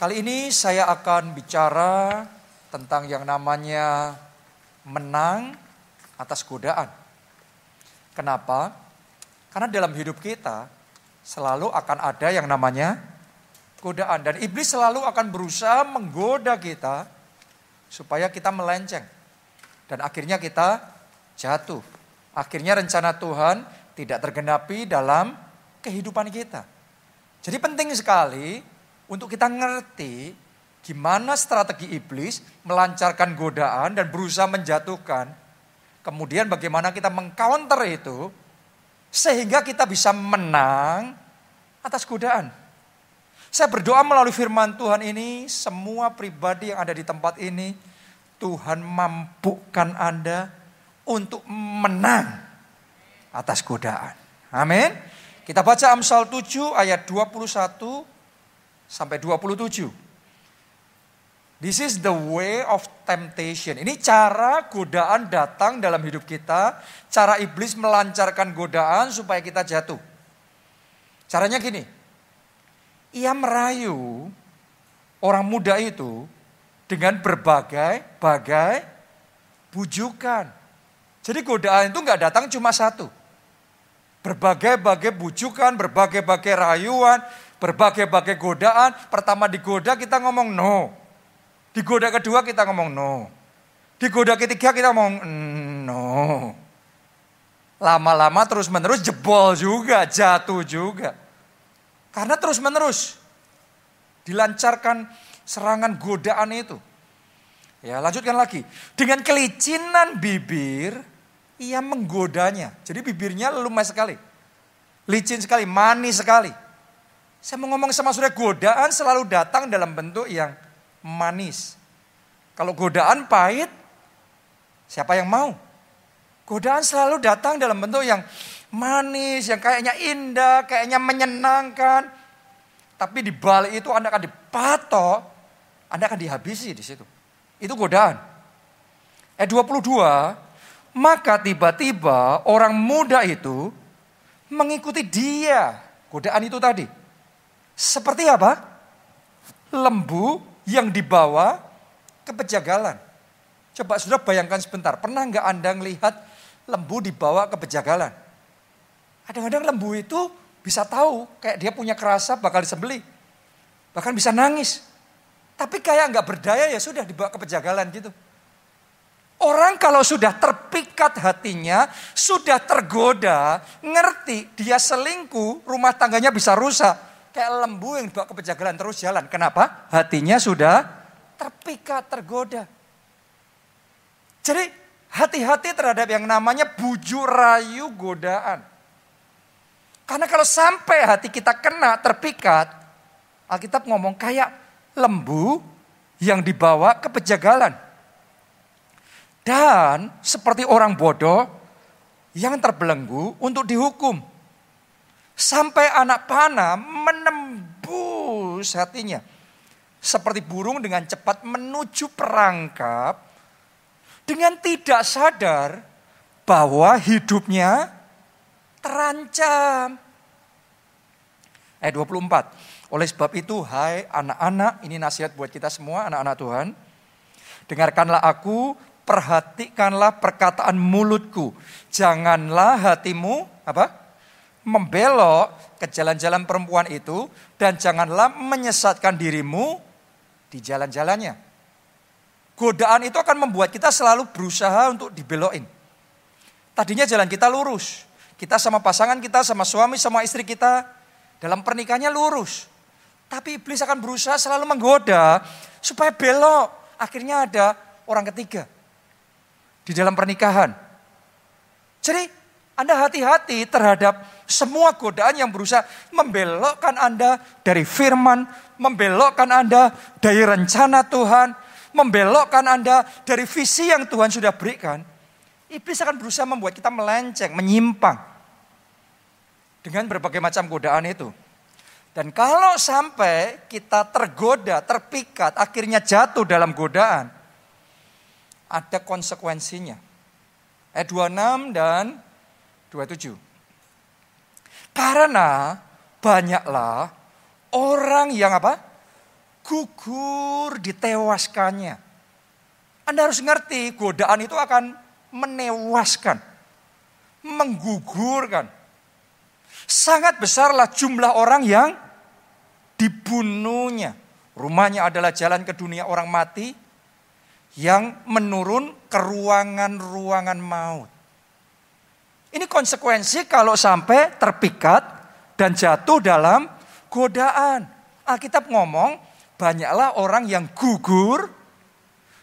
Kali ini saya akan bicara tentang yang namanya menang atas godaan. Kenapa? Karena dalam hidup kita selalu akan ada yang namanya godaan dan iblis selalu akan berusaha menggoda kita supaya kita melenceng dan akhirnya kita jatuh. Akhirnya rencana Tuhan tidak tergenapi dalam kehidupan kita. Jadi penting sekali untuk kita ngerti gimana strategi iblis melancarkan godaan dan berusaha menjatuhkan. Kemudian bagaimana kita mengcounter itu sehingga kita bisa menang atas godaan. Saya berdoa melalui firman Tuhan ini, semua pribadi yang ada di tempat ini, Tuhan mampukan Anda untuk menang atas godaan. Amin. Kita baca Amsal 7 ayat 21 sampai 27. This is the way of temptation. Ini cara godaan datang dalam hidup kita, cara iblis melancarkan godaan supaya kita jatuh. Caranya gini. Ia merayu orang muda itu dengan berbagai bagai bujukan. Jadi godaan itu nggak datang cuma satu. Berbagai-bagai bujukan, berbagai-bagai rayuan, berbagai-bagai godaan. Pertama digoda kita ngomong no. Digoda kedua kita ngomong no. Digoda ketiga kita ngomong no. Lama-lama terus menerus jebol juga, jatuh juga. Karena terus menerus dilancarkan serangan godaan itu. Ya, lanjutkan lagi. Dengan kelicinan bibir, ia menggodanya. Jadi bibirnya lumai sekali. Licin sekali, manis sekali. Saya mau ngomong sama saudara, godaan selalu datang dalam bentuk yang manis. Kalau godaan pahit, siapa yang mau? Godaan selalu datang dalam bentuk yang manis, yang kayaknya indah, kayaknya menyenangkan. Tapi di balik itu Anda akan dipatok, Anda akan dihabisi di situ. Itu godaan. Eh 22, maka tiba-tiba orang muda itu mengikuti dia. Godaan itu tadi. Seperti apa? Lembu yang dibawa ke pejagalan. Coba sudah bayangkan sebentar, pernah nggak Anda melihat lembu dibawa ke pejagalan? Kadang-kadang lembu itu bisa tahu kayak dia punya kerasa bakal disembeli. Bahkan bisa nangis. Tapi kayak nggak berdaya ya sudah dibawa ke pejagalan gitu. Orang kalau sudah terpikat hatinya, sudah tergoda, ngerti dia selingkuh, rumah tangganya bisa rusak kayak lembu yang dibawa ke pejagalan terus jalan. Kenapa? Hatinya sudah terpikat, tergoda. Jadi hati-hati terhadap yang namanya buju rayu godaan. Karena kalau sampai hati kita kena terpikat, Alkitab ngomong kayak lembu yang dibawa ke pejagalan. Dan seperti orang bodoh yang terbelenggu untuk dihukum. Sampai anak panah menembus hatinya. Seperti burung dengan cepat menuju perangkap. Dengan tidak sadar bahwa hidupnya terancam. Ayat 24. Oleh sebab itu, hai anak-anak, ini nasihat buat kita semua, anak-anak Tuhan. Dengarkanlah aku, perhatikanlah perkataan mulutku. Janganlah hatimu, apa? Membelok ke jalan-jalan perempuan itu dan janganlah menyesatkan dirimu di jalan-jalannya. Godaan itu akan membuat kita selalu berusaha untuk dibelokin. Tadinya jalan kita lurus. Kita sama pasangan kita, sama suami, sama istri kita. Dalam pernikahannya lurus. Tapi iblis akan berusaha selalu menggoda supaya belok. Akhirnya ada orang ketiga di dalam pernikahan. Jadi anda hati-hati terhadap semua godaan yang berusaha membelokkan Anda dari firman, membelokkan Anda dari rencana Tuhan, membelokkan Anda dari visi yang Tuhan sudah berikan. Iblis akan berusaha membuat kita melenceng, menyimpang. Dengan berbagai macam godaan itu. Dan kalau sampai kita tergoda, terpikat, akhirnya jatuh dalam godaan. Ada konsekuensinya. Ayat 26 dan 27. Karena banyaklah orang yang apa? gugur ditewaskannya. Anda harus ngerti godaan itu akan menewaskan, menggugurkan. Sangat besarlah jumlah orang yang dibunuhnya. Rumahnya adalah jalan ke dunia orang mati yang menurun ke ruangan-ruangan maut. Ini konsekuensi kalau sampai terpikat dan jatuh dalam godaan. Alkitab ngomong, banyaklah orang yang gugur,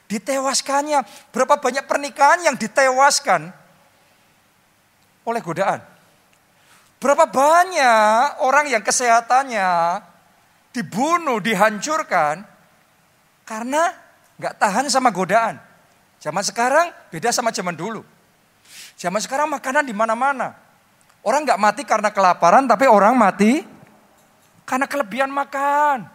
ditewaskannya. Berapa banyak pernikahan yang ditewaskan oleh godaan. Berapa banyak orang yang kesehatannya dibunuh, dihancurkan karena nggak tahan sama godaan. Zaman sekarang beda sama zaman dulu. Zaman sekarang makanan di mana-mana. Orang nggak mati karena kelaparan, tapi orang mati karena kelebihan makan.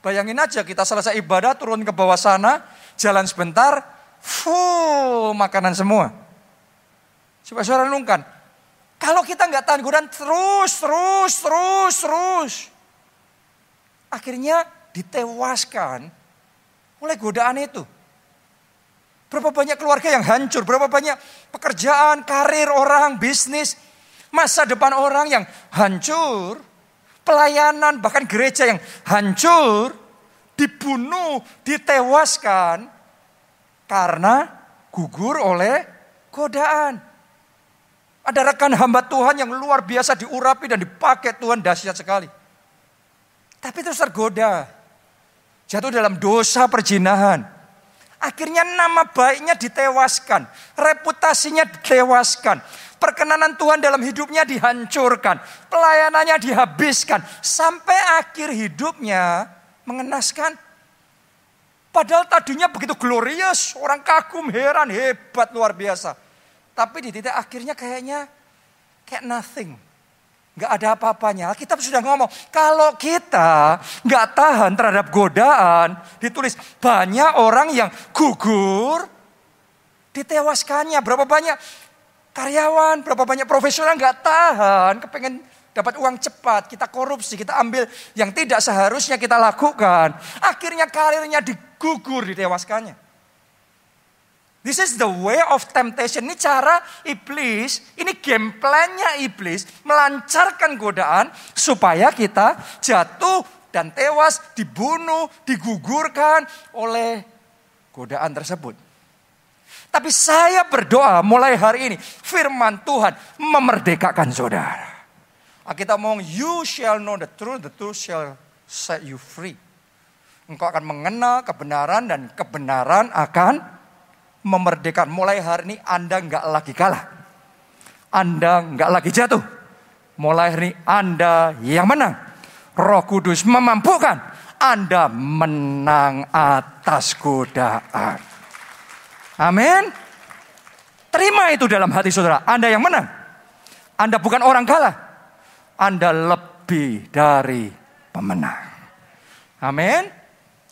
Bayangin aja kita selesai ibadah turun ke bawah sana, jalan sebentar, full makanan semua. Coba suara renungkan. Kalau kita nggak tahan godaan terus, terus, terus, terus. Akhirnya ditewaskan oleh godaan itu. Berapa banyak keluarga yang hancur, berapa banyak pekerjaan, karir orang, bisnis, masa depan orang yang hancur, pelayanan, bahkan gereja yang hancur, dibunuh, ditewaskan karena gugur oleh godaan. Ada rekan hamba Tuhan yang luar biasa diurapi dan dipakai Tuhan dahsyat sekali. Tapi terus tergoda. Jatuh dalam dosa perjinahan Akhirnya nama baiknya ditewaskan, reputasinya ditewaskan, perkenanan Tuhan dalam hidupnya dihancurkan, pelayanannya dihabiskan, sampai akhir hidupnya mengenaskan. Padahal tadinya begitu glorious, orang kagum, heran, hebat, luar biasa. Tapi di titik akhirnya kayaknya kayak nothing. Nggak ada apa-apanya. Kita sudah ngomong, kalau kita nggak tahan terhadap godaan, ditulis banyak orang yang gugur, ditewaskannya. Berapa banyak karyawan, berapa banyak profesional nggak tahan, kepengen dapat uang cepat, kita korupsi, kita ambil yang tidak seharusnya kita lakukan. Akhirnya karirnya digugur, ditewaskannya. This is the way of temptation. Ini cara iblis, ini game plan-nya iblis melancarkan godaan supaya kita jatuh dan tewas, dibunuh, digugurkan oleh godaan tersebut. Tapi saya berdoa mulai hari ini firman Tuhan memerdekakan saudara. Kita ngomong you shall know the truth, the truth shall set you free. Engkau akan mengenal kebenaran dan kebenaran akan memerdekakan. Mulai hari ini Anda nggak lagi kalah. Anda nggak lagi jatuh. Mulai hari ini Anda yang menang. Roh Kudus memampukan Anda menang atas godaan. Amin. Terima itu dalam hati saudara. Anda yang menang. Anda bukan orang kalah. Anda lebih dari pemenang. Amin.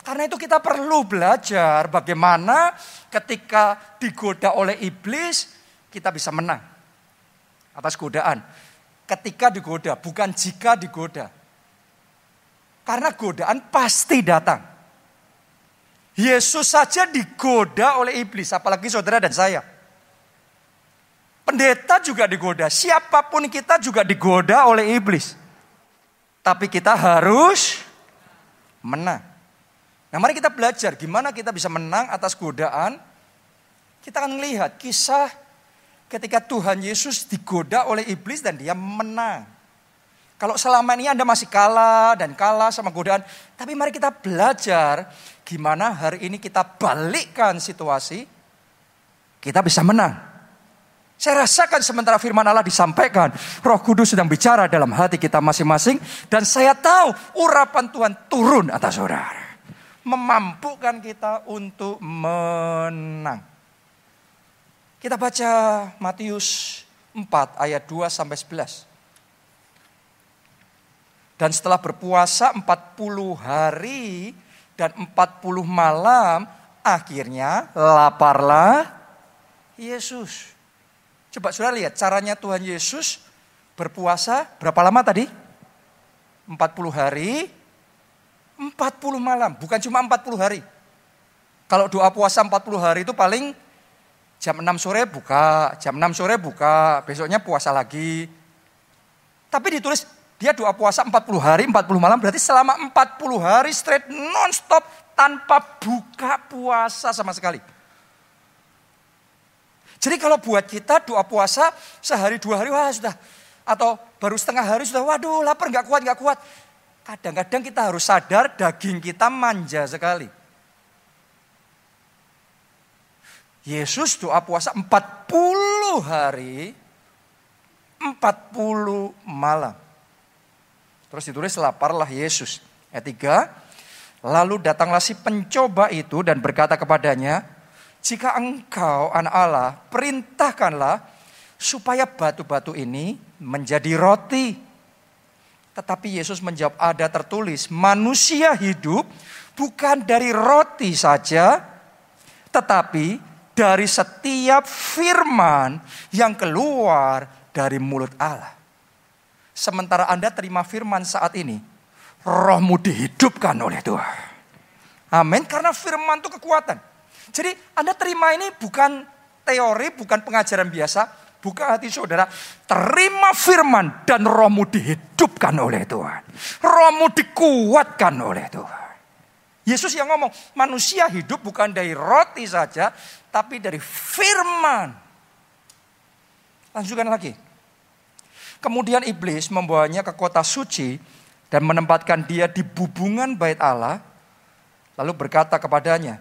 Karena itu kita perlu belajar bagaimana ketika digoda oleh iblis kita bisa menang atas godaan. Ketika digoda, bukan jika digoda. Karena godaan pasti datang. Yesus saja digoda oleh iblis, apalagi saudara dan saya. Pendeta juga digoda, siapa pun kita juga digoda oleh iblis. Tapi kita harus menang. Nah mari kita belajar gimana kita bisa menang atas godaan. Kita akan melihat kisah ketika Tuhan Yesus digoda oleh iblis dan dia menang. Kalau selama ini Anda masih kalah dan kalah sama godaan. Tapi mari kita belajar gimana hari ini kita balikkan situasi. Kita bisa menang. Saya rasakan sementara firman Allah disampaikan. Roh Kudus sedang bicara dalam hati kita masing-masing. Dan saya tahu urapan Tuhan turun atas saudara memampukan kita untuk menang. Kita baca Matius 4 ayat 2 sampai 11. Dan setelah berpuasa 40 hari dan 40 malam, akhirnya laparlah Yesus. Coba sudah lihat caranya Tuhan Yesus berpuasa berapa lama tadi? 40 hari 40 malam, bukan cuma 40 hari. Kalau doa puasa 40 hari itu paling jam 6 sore buka, jam 6 sore buka, besoknya puasa lagi. Tapi ditulis dia doa puasa 40 hari, 40 malam berarti selama 40 hari straight non-stop tanpa buka puasa sama sekali. Jadi kalau buat kita doa puasa sehari dua hari wah sudah atau baru setengah hari sudah waduh lapar nggak kuat nggak kuat. Kadang-kadang kita harus sadar daging kita manja sekali. Yesus doa puasa 40 hari, 40 malam. Terus ditulis laparlah Yesus. Ayat 3, lalu datanglah si pencoba itu dan berkata kepadanya, jika engkau anak Allah, perintahkanlah supaya batu-batu ini menjadi roti. Tetapi Yesus menjawab, ada tertulis, manusia hidup bukan dari roti saja, tetapi dari setiap firman yang keluar dari mulut Allah. Sementara Anda terima firman saat ini, rohmu dihidupkan oleh Tuhan. Amin, karena firman itu kekuatan. Jadi Anda terima ini bukan teori, bukan pengajaran biasa, buka hati saudara, terima firman dan rohmu dihidupkan oleh Tuhan. Rohmu dikuatkan oleh Tuhan. Yesus yang ngomong, manusia hidup bukan dari roti saja, tapi dari firman. Lanjutkan lagi. Kemudian iblis membawanya ke kota suci dan menempatkan dia di bubungan bait Allah. Lalu berkata kepadanya,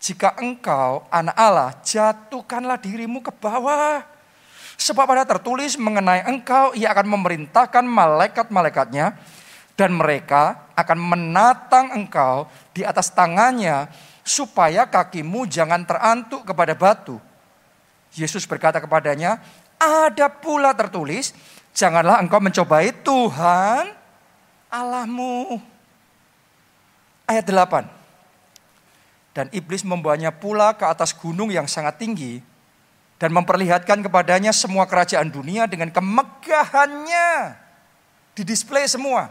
jika engkau anak Allah, jatuhkanlah dirimu ke bawah. Sebab ada tertulis mengenai engkau, ia akan memerintahkan malaikat-malaikatnya dan mereka akan menatang engkau di atas tangannya supaya kakimu jangan terantuk kepada batu. Yesus berkata kepadanya, ada pula tertulis, janganlah engkau mencobai Tuhan Allahmu. Ayat 8. Dan iblis membawanya pula ke atas gunung yang sangat tinggi dan memperlihatkan kepadanya semua kerajaan dunia dengan kemegahannya. Didisplay semua.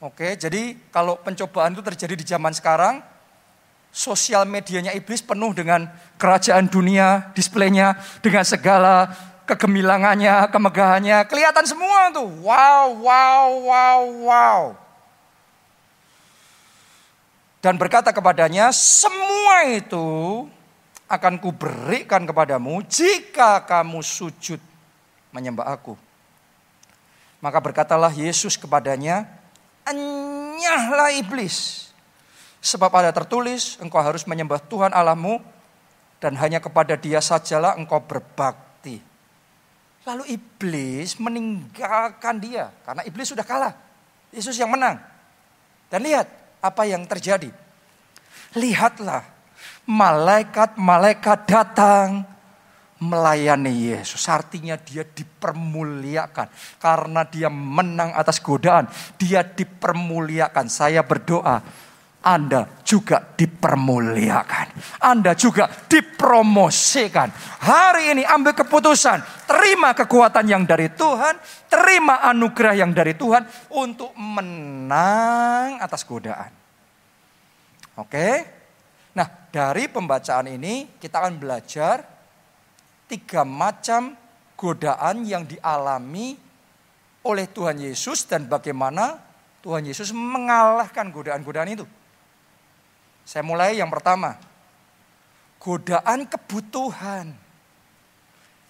Oke, jadi kalau pencobaan itu terjadi di zaman sekarang, sosial medianya iblis penuh dengan kerajaan dunia, displaynya dengan segala kegemilangannya, kemegahannya, kelihatan semua tuh. Wow, wow, wow, wow. Dan berkata kepadanya, semua itu akan kuberikan kepadamu jika kamu sujud menyembah aku. Maka berkatalah Yesus kepadanya, enyahlah iblis. Sebab ada tertulis, engkau harus menyembah Tuhan Allahmu dan hanya kepada dia sajalah engkau berbakti. Lalu iblis meninggalkan dia karena iblis sudah kalah. Yesus yang menang. Dan lihat apa yang terjadi. Lihatlah malaikat-malaikat datang melayani Yesus. Artinya dia dipermuliakan. Karena dia menang atas godaan. Dia dipermuliakan. Saya berdoa anda juga dipermuliakan. Anda juga dipromosikan. Hari ini ambil keputusan. Terima kekuatan yang dari Tuhan. Terima anugerah yang dari Tuhan. Untuk menang atas godaan. Oke. Nah dari pembacaan ini kita akan belajar. Tiga macam godaan yang dialami oleh Tuhan Yesus. Dan bagaimana Tuhan Yesus mengalahkan godaan-godaan itu. Saya mulai yang pertama. Godaan kebutuhan.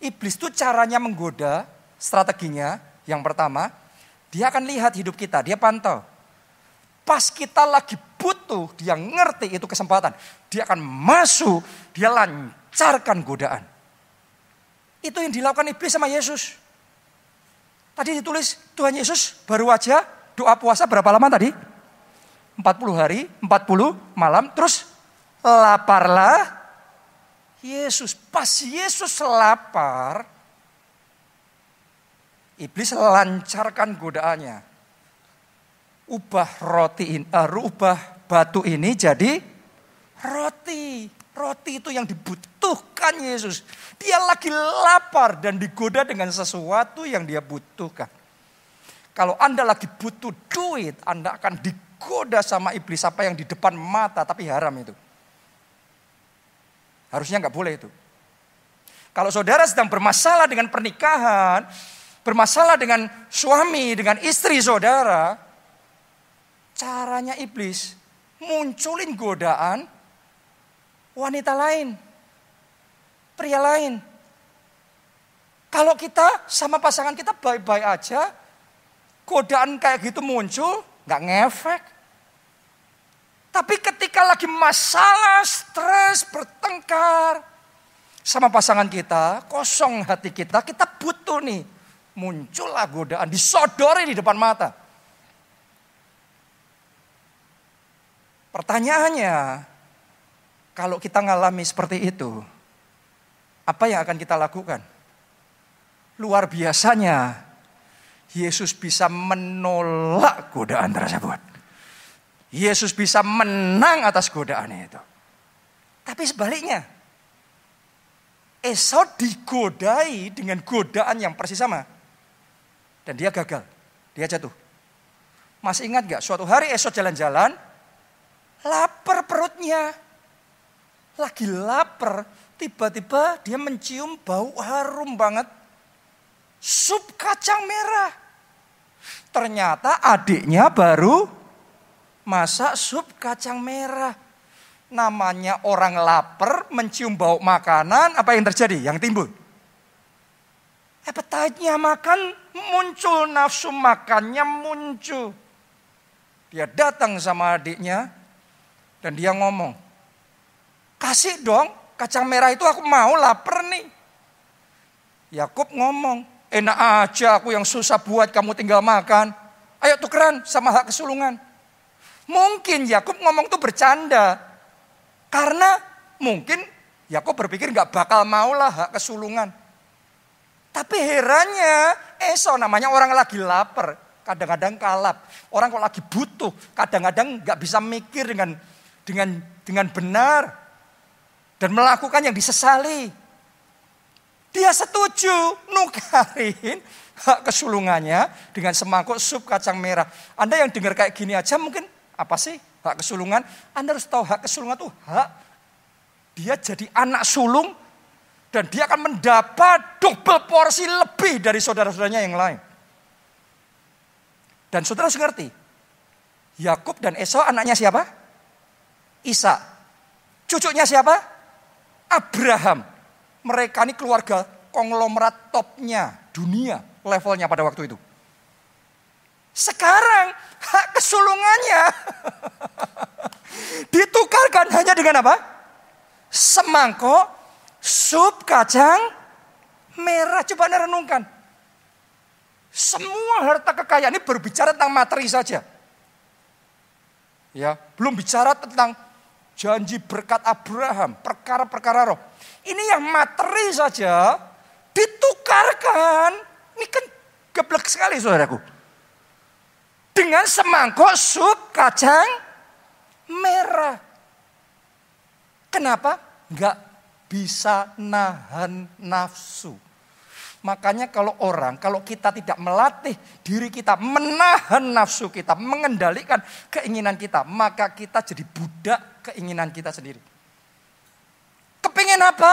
Iblis itu caranya menggoda, strateginya yang pertama, dia akan lihat hidup kita, dia pantau. Pas kita lagi butuh, dia ngerti itu kesempatan. Dia akan masuk, dia lancarkan godaan. Itu yang dilakukan iblis sama Yesus. Tadi ditulis Tuhan Yesus baru aja doa puasa berapa lama tadi? 40 hari, 40 malam, terus laparlah Yesus. Pas Yesus lapar, iblis lancarkan godaannya. Ubah roti ini, uh, ubah batu ini jadi roti. Roti itu yang dibutuhkan Yesus. Dia lagi lapar dan digoda dengan sesuatu yang dia butuhkan. Kalau Anda lagi butuh duit, Anda akan digoda sama iblis apa yang di depan mata tapi haram itu. Harusnya nggak boleh itu. Kalau saudara sedang bermasalah dengan pernikahan, bermasalah dengan suami, dengan istri saudara, caranya iblis munculin godaan wanita lain, pria lain. Kalau kita sama pasangan kita baik-baik aja, godaan kayak gitu muncul, nggak ngefek. Tapi ketika lagi masalah, stres, bertengkar sama pasangan kita, kosong hati kita, kita butuh nih. Muncullah godaan, disodori di depan mata. Pertanyaannya, kalau kita ngalami seperti itu, apa yang akan kita lakukan? Luar biasanya, Yesus bisa menolak godaan tersebut. Yesus bisa menang atas godaan itu. Tapi sebaliknya, Esau digodai dengan godaan yang persis sama. Dan dia gagal, dia jatuh. Masih ingat gak suatu hari Esau jalan-jalan, lapar perutnya. Lagi lapar, tiba-tiba dia mencium bau harum banget. Sup kacang merah. Ternyata adiknya baru masak sup kacang merah. Namanya orang lapar mencium bau makanan, apa yang terjadi? Yang timbul. Appetite-nya makan muncul, nafsu makannya muncul. Dia datang sama adiknya dan dia ngomong, kasih dong kacang merah itu aku mau lapar nih. Yakub ngomong, enak aja aku yang susah buat kamu tinggal makan. Ayo tukeran sama hak kesulungan. Mungkin Yakub ngomong tuh bercanda. Karena mungkin Yakub berpikir nggak bakal mau lah hak kesulungan. Tapi herannya Esau namanya orang lagi lapar. Kadang-kadang kalap. Orang kok lagi butuh. Kadang-kadang nggak bisa mikir dengan dengan dengan benar. Dan melakukan yang disesali. Dia setuju nukarin hak kesulungannya dengan semangkuk sup kacang merah. Anda yang dengar kayak gini aja mungkin apa sih hak kesulungan? Anda harus tahu hak kesulungan itu hak dia jadi anak sulung dan dia akan mendapat double porsi lebih dari saudara-saudaranya yang lain. Dan saudara harus ngerti, Yakub dan Esau anaknya siapa? Isa. Cucunya siapa? Abraham. Mereka ini keluarga konglomerat topnya dunia levelnya pada waktu itu. Sekarang hak kesulungannya ditukarkan hanya dengan apa? Semangkok sup kacang merah. Coba anda renungkan. Semua harta kekayaan ini berbicara tentang materi saja. Ya, belum bicara tentang janji berkat Abraham, perkara-perkara roh. Ini yang materi saja ditukarkan. Ini kan geblek sekali saudaraku dengan semangkok sup kacang merah. Kenapa? Enggak bisa nahan nafsu. Makanya kalau orang, kalau kita tidak melatih diri kita, menahan nafsu kita, mengendalikan keinginan kita, maka kita jadi budak keinginan kita sendiri. Kepingin apa?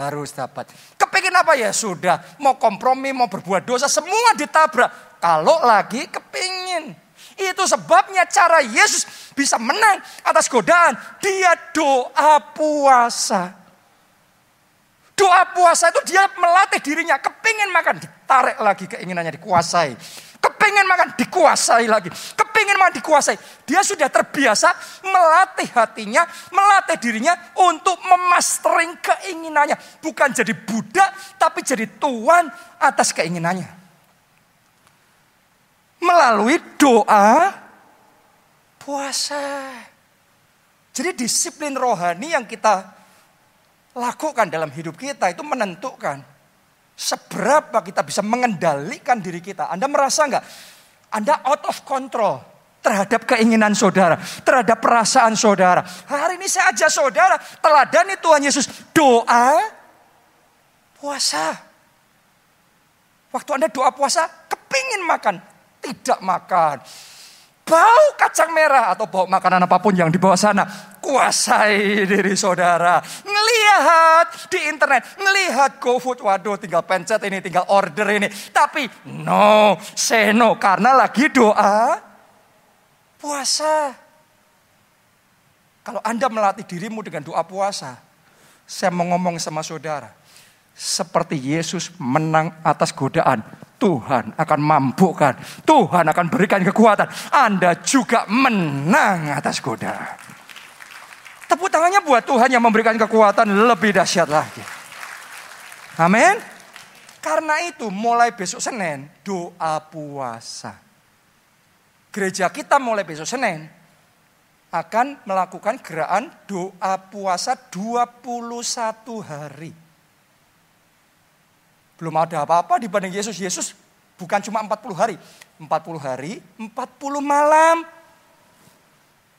Harus dapat. Kepingin apa ya sudah. Mau kompromi, mau berbuat dosa, semua ditabrak. Kalau lagi kepingin. Itu sebabnya cara Yesus bisa menang atas godaan. Dia doa puasa. Doa puasa itu dia melatih dirinya. Kepingin makan, ditarik lagi keinginannya dikuasai. Kepingin makan, dikuasai lagi. Kepingin makan, dikuasai. Dia sudah terbiasa melatih hatinya, melatih dirinya untuk memastering keinginannya. Bukan jadi budak, tapi jadi tuan atas keinginannya melalui doa puasa. Jadi disiplin rohani yang kita lakukan dalam hidup kita itu menentukan seberapa kita bisa mengendalikan diri kita. Anda merasa nggak? Anda out of control terhadap keinginan saudara, terhadap perasaan saudara. Hari ini saya ajak saudara teladani Tuhan Yesus doa puasa. Waktu Anda doa puasa, kepingin makan, tidak makan. bau kacang merah atau bau makanan apa pun yang dibawa sana. Kuasai diri saudara. Ngelihat di internet, ngelihat GoFood. Waduh tinggal pencet ini, tinggal order ini. Tapi no, say no. Karena lagi doa puasa. Kalau Anda melatih dirimu dengan doa puasa, saya mau ngomong sama saudara. Seperti Yesus menang atas godaan, Tuhan akan mampukan. Tuhan akan berikan kekuatan. Anda juga menang atas godaan. Tepuk tangannya buat Tuhan yang memberikan kekuatan lebih dahsyat lagi. Amin. Karena itu mulai besok Senin doa puasa. Gereja kita mulai besok Senin akan melakukan gerakan doa puasa 21 hari. Belum ada apa-apa dibanding Yesus. Yesus bukan cuma 40 hari. 40 hari, 40 malam.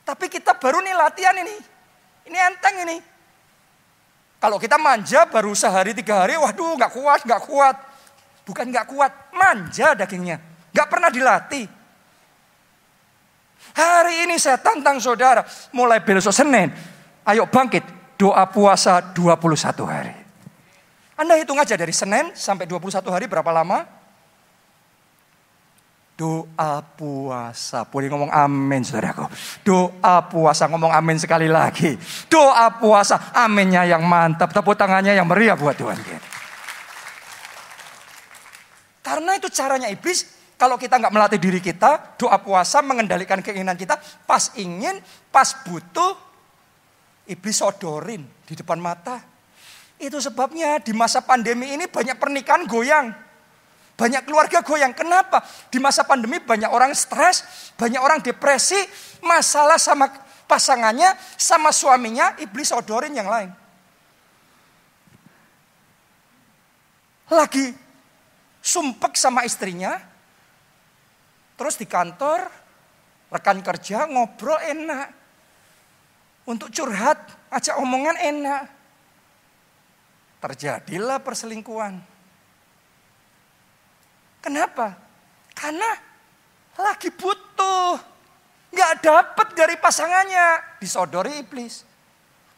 Tapi kita baru nih latihan ini. Ini enteng ini. Kalau kita manja baru sehari tiga hari, waduh nggak kuat, nggak kuat. Bukan nggak kuat, manja dagingnya. Nggak pernah dilatih. Hari ini saya tantang saudara, mulai besok Senin, ayo bangkit, doa puasa 21 hari. Anda hitung aja dari Senin sampai 21 hari berapa lama? Doa puasa. Boleh ngomong amin saudaraku. Doa puasa. Ngomong amin sekali lagi. Doa puasa. Aminnya yang mantap. Tepuk tangannya yang meriah buat Tuhan Karena itu caranya iblis kalau kita nggak melatih diri kita, doa puasa mengendalikan keinginan kita, pas ingin, pas butuh, iblis sodorin di depan mata. Itu sebabnya di masa pandemi ini banyak pernikahan goyang. Banyak keluarga goyang. Kenapa? Di masa pandemi banyak orang stres, banyak orang depresi, masalah sama pasangannya, sama suaminya, iblis sodorin yang lain. Lagi sumpek sama istrinya, Terus di kantor, rekan kerja ngobrol enak. Untuk curhat, aja omongan enak. Terjadilah perselingkuhan. Kenapa? Karena lagi butuh. Nggak dapat dari pasangannya. Disodori iblis.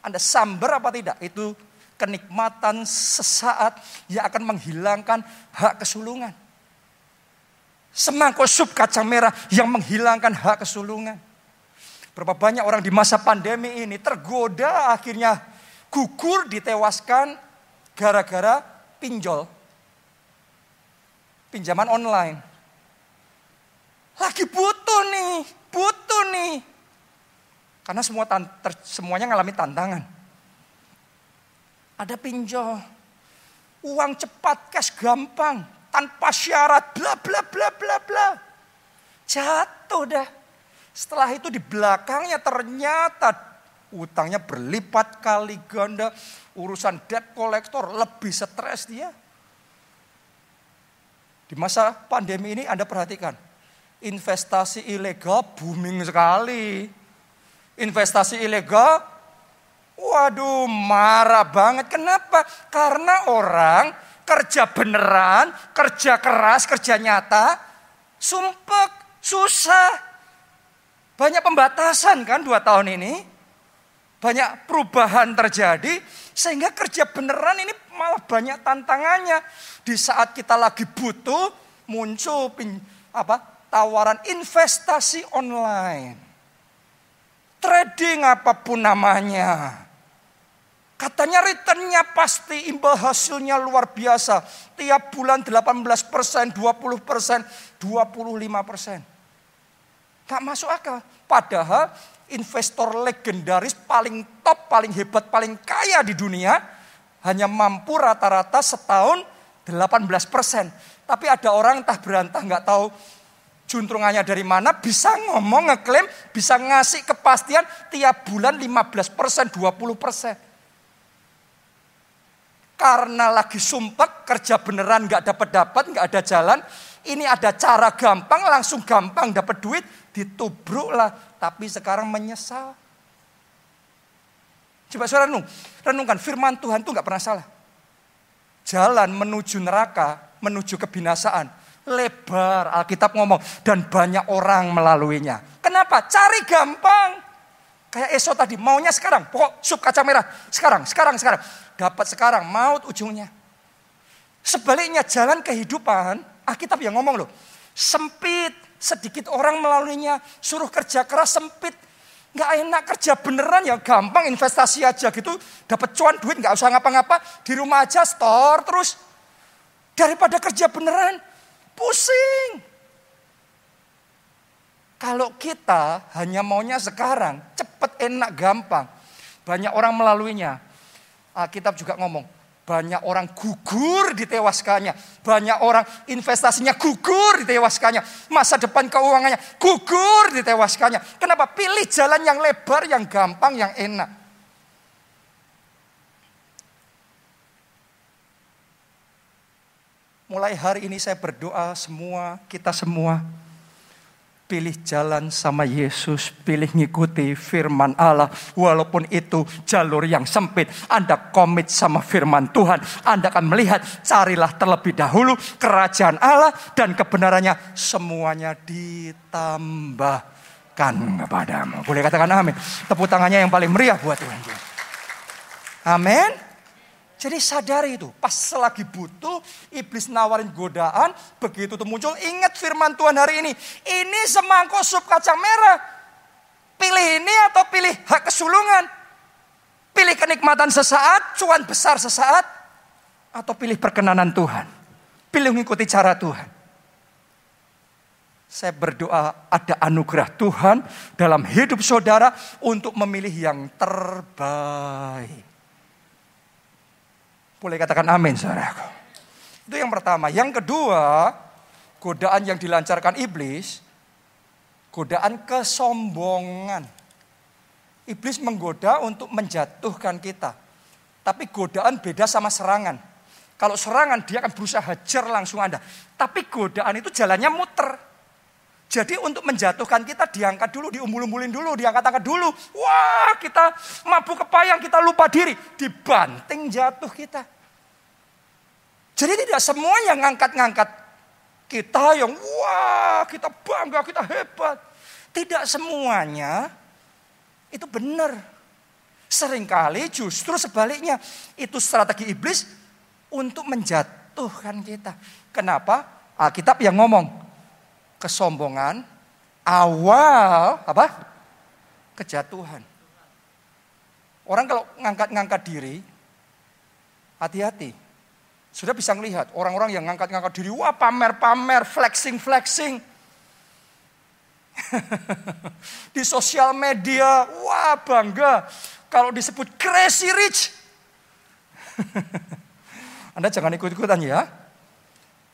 Anda sambar apa tidak? Itu kenikmatan sesaat yang akan menghilangkan hak kesulungan semangkuk sup kacang merah yang menghilangkan hak kesulungan. Berapa banyak orang di masa pandemi ini tergoda akhirnya gugur ditewaskan gara-gara pinjol. Pinjaman online. Lagi butuh nih, butuh nih. Karena semua semuanya ngalami tantangan. Ada pinjol. Uang cepat, cash gampang tanpa syarat, bla bla bla bla bla. Jatuh dah. Setelah itu di belakangnya ternyata utangnya berlipat kali ganda. Urusan debt collector lebih stres dia. Di masa pandemi ini Anda perhatikan. Investasi ilegal booming sekali. Investasi ilegal, waduh marah banget. Kenapa? Karena orang kerja beneran, kerja keras, kerja nyata, sumpek, susah. Banyak pembatasan kan dua tahun ini. Banyak perubahan terjadi sehingga kerja beneran ini malah banyak tantangannya. Di saat kita lagi butuh muncul pin, apa tawaran investasi online. Trading apa pun namanya Katanya returnnya pasti imbal hasilnya luar biasa. Tiap bulan 18 persen, 20 persen, 25 persen. Gak masuk akal. Padahal investor legendaris paling top, paling hebat, paling kaya di dunia. Hanya mampu rata-rata setahun 18 persen. Tapi ada orang entah berantah nggak tahu juntrungannya dari mana. Bisa ngomong, ngeklaim, bisa ngasih kepastian tiap bulan 15 persen, 20 persen. Karena lagi sumpek, kerja beneran nggak dapat dapat, nggak ada jalan. Ini ada cara gampang, langsung gampang dapat duit, ditubruk lah. Tapi sekarang menyesal. Coba suara renung, renungkan firman Tuhan itu nggak pernah salah. Jalan menuju neraka, menuju kebinasaan. Lebar, Alkitab ngomong. Dan banyak orang melaluinya. apa? Cari gampang. Kayak Esau tadi, maunya sekarang. Pokok sup kacang merah. Sekarang, sekarang, sekarang. Dapat sekarang, maut ujungnya. Sebaliknya jalan kehidupan, Alkitab yang ngomong loh. Sempit, sedikit orang melaluinya. Suruh kerja keras, sempit. Nggak enak kerja beneran ya gampang investasi aja gitu. Dapat cuan duit nggak usah ngapa-ngapa. Di rumah aja store terus. Daripada kerja beneran, pusing. Kalau kita hanya maunya sekarang, cepat, enak, gampang. Banyak orang melaluinya. Alkitab juga ngomong, banyak orang gugur ditewaskannya. Banyak orang investasinya gugur ditewaskannya. Masa depan keuangannya gugur ditewaskannya. Kenapa? Pilih jalan yang lebar, yang gampang, yang enak. Mulai hari ini saya berdoa semua, kita semua pilih jalan sama Yesus, pilih ngikuti firman Allah. Walaupun itu jalur yang sempit, Anda komit sama firman Tuhan. Anda akan melihat, carilah terlebih dahulu kerajaan Allah dan kebenarannya semuanya ditambahkan kepadamu. Boleh katakan amin. Tepuk tangannya yang paling meriah buat Tuhan. Amin. Jadi sadari itu, pas lagi butuh, iblis nawarin godaan, begitu tuh muncul, ingat firman Tuhan hari ini. Ini semangkuk sup kacang merah. Pilih ini atau pilih hak kesulungan. Pilih kenikmatan sesaat, cuan besar sesaat. Atau pilih perkenanan Tuhan. Pilih mengikuti cara Tuhan. Saya berdoa ada anugerah Tuhan dalam hidup saudara untuk memilih yang terbaik. Boleh katakan amin saudaraku. Itu yang pertama. Yang kedua, godaan yang dilancarkan iblis, godaan kesombongan. Iblis menggoda untuk menjatuhkan kita. Tapi godaan beda sama serangan. Kalau serangan dia akan berusaha hajar langsung Anda. Tapi godaan itu jalannya muter. Jadi untuk menjatuhkan kita diangkat dulu, diumbul-umbulin dulu, diangkat-angkat dulu. Wah kita mabuk kepayang, kita lupa diri. Dibanting jatuh kita. Jadi tidak semua yang ngangkat-ngangkat kita yang wah kita bangga, kita hebat. Tidak semuanya itu benar. Seringkali justru sebaliknya itu strategi iblis untuk menjatuhkan kita. Kenapa? Alkitab yang ngomong kesombongan awal apa? Kejatuhan. Orang kalau ngangkat-ngangkat diri, hati-hati. Sudah bisa melihat orang-orang yang ngangkat-ngangkat diri, wah pamer-pamer, flexing-flexing. Di sosial media, wah bangga. Kalau disebut crazy rich. Anda jangan ikut-ikutan ya.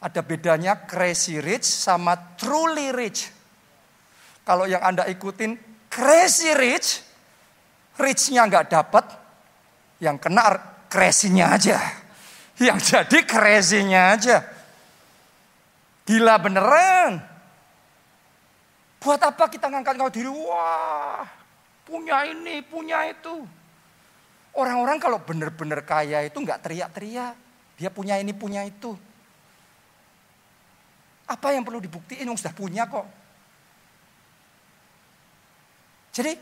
Ada bedanya crazy rich sama truly rich. Kalau yang Anda ikutin crazy rich, richnya nggak dapat, yang kena crazy-nya aja. Yang jadi crazy-nya aja. Gila beneran. Buat apa kita ngangkat-ngangkat diri? Wah, punya ini, punya itu. Orang-orang kalau bener-bener kaya itu nggak teriak-teriak. Dia punya ini, punya itu. Apa yang perlu dibuktiin yang sudah punya kok. Jadi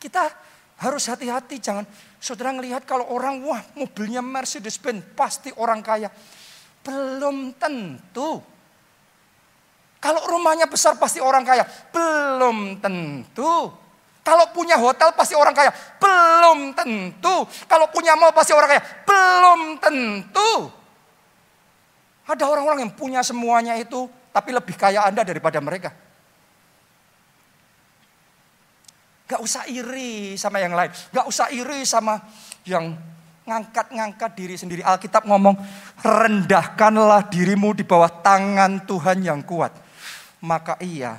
kita harus hati-hati jangan saudara ngelihat kalau orang wah mobilnya Mercedes Benz pasti orang kaya. Belum tentu. Kalau rumahnya besar pasti orang kaya. Belum tentu. Kalau punya hotel pasti orang kaya. Belum tentu. Kalau punya mall pasti orang kaya. Belum tentu. Ada orang-orang yang punya semuanya itu tapi lebih kaya Anda daripada mereka. Gak usah iri sama yang lain. Gak usah iri sama yang ngangkat-ngangkat diri sendiri. Alkitab ngomong, rendahkanlah dirimu di bawah tangan Tuhan yang kuat. Maka ia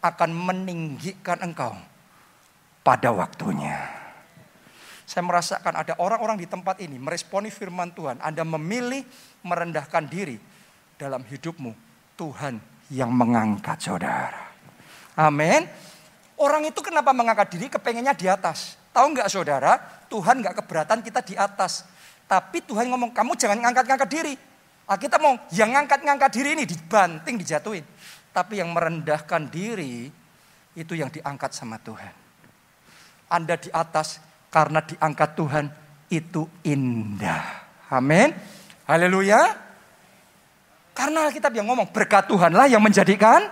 akan meninggikan engkau pada waktunya. Saya merasakan ada orang-orang di tempat ini meresponi firman Tuhan. Anda memilih merendahkan diri dalam hidupmu Tuhan yang mengangkat saudara. Amin. Orang itu kenapa mengangkat diri kepengennya di atas. Tahu nggak saudara, Tuhan nggak keberatan kita di atas. Tapi Tuhan ngomong, kamu jangan ngangkat-ngangkat diri. Ah, kita mau yang ngangkat-ngangkat diri ini dibanting, dijatuhin. Tapi yang merendahkan diri, itu yang diangkat sama Tuhan. Anda di atas karena diangkat Tuhan itu indah. Amin. Haleluya. Karena kita yang ngomong berkat Tuhanlah yang menjadikan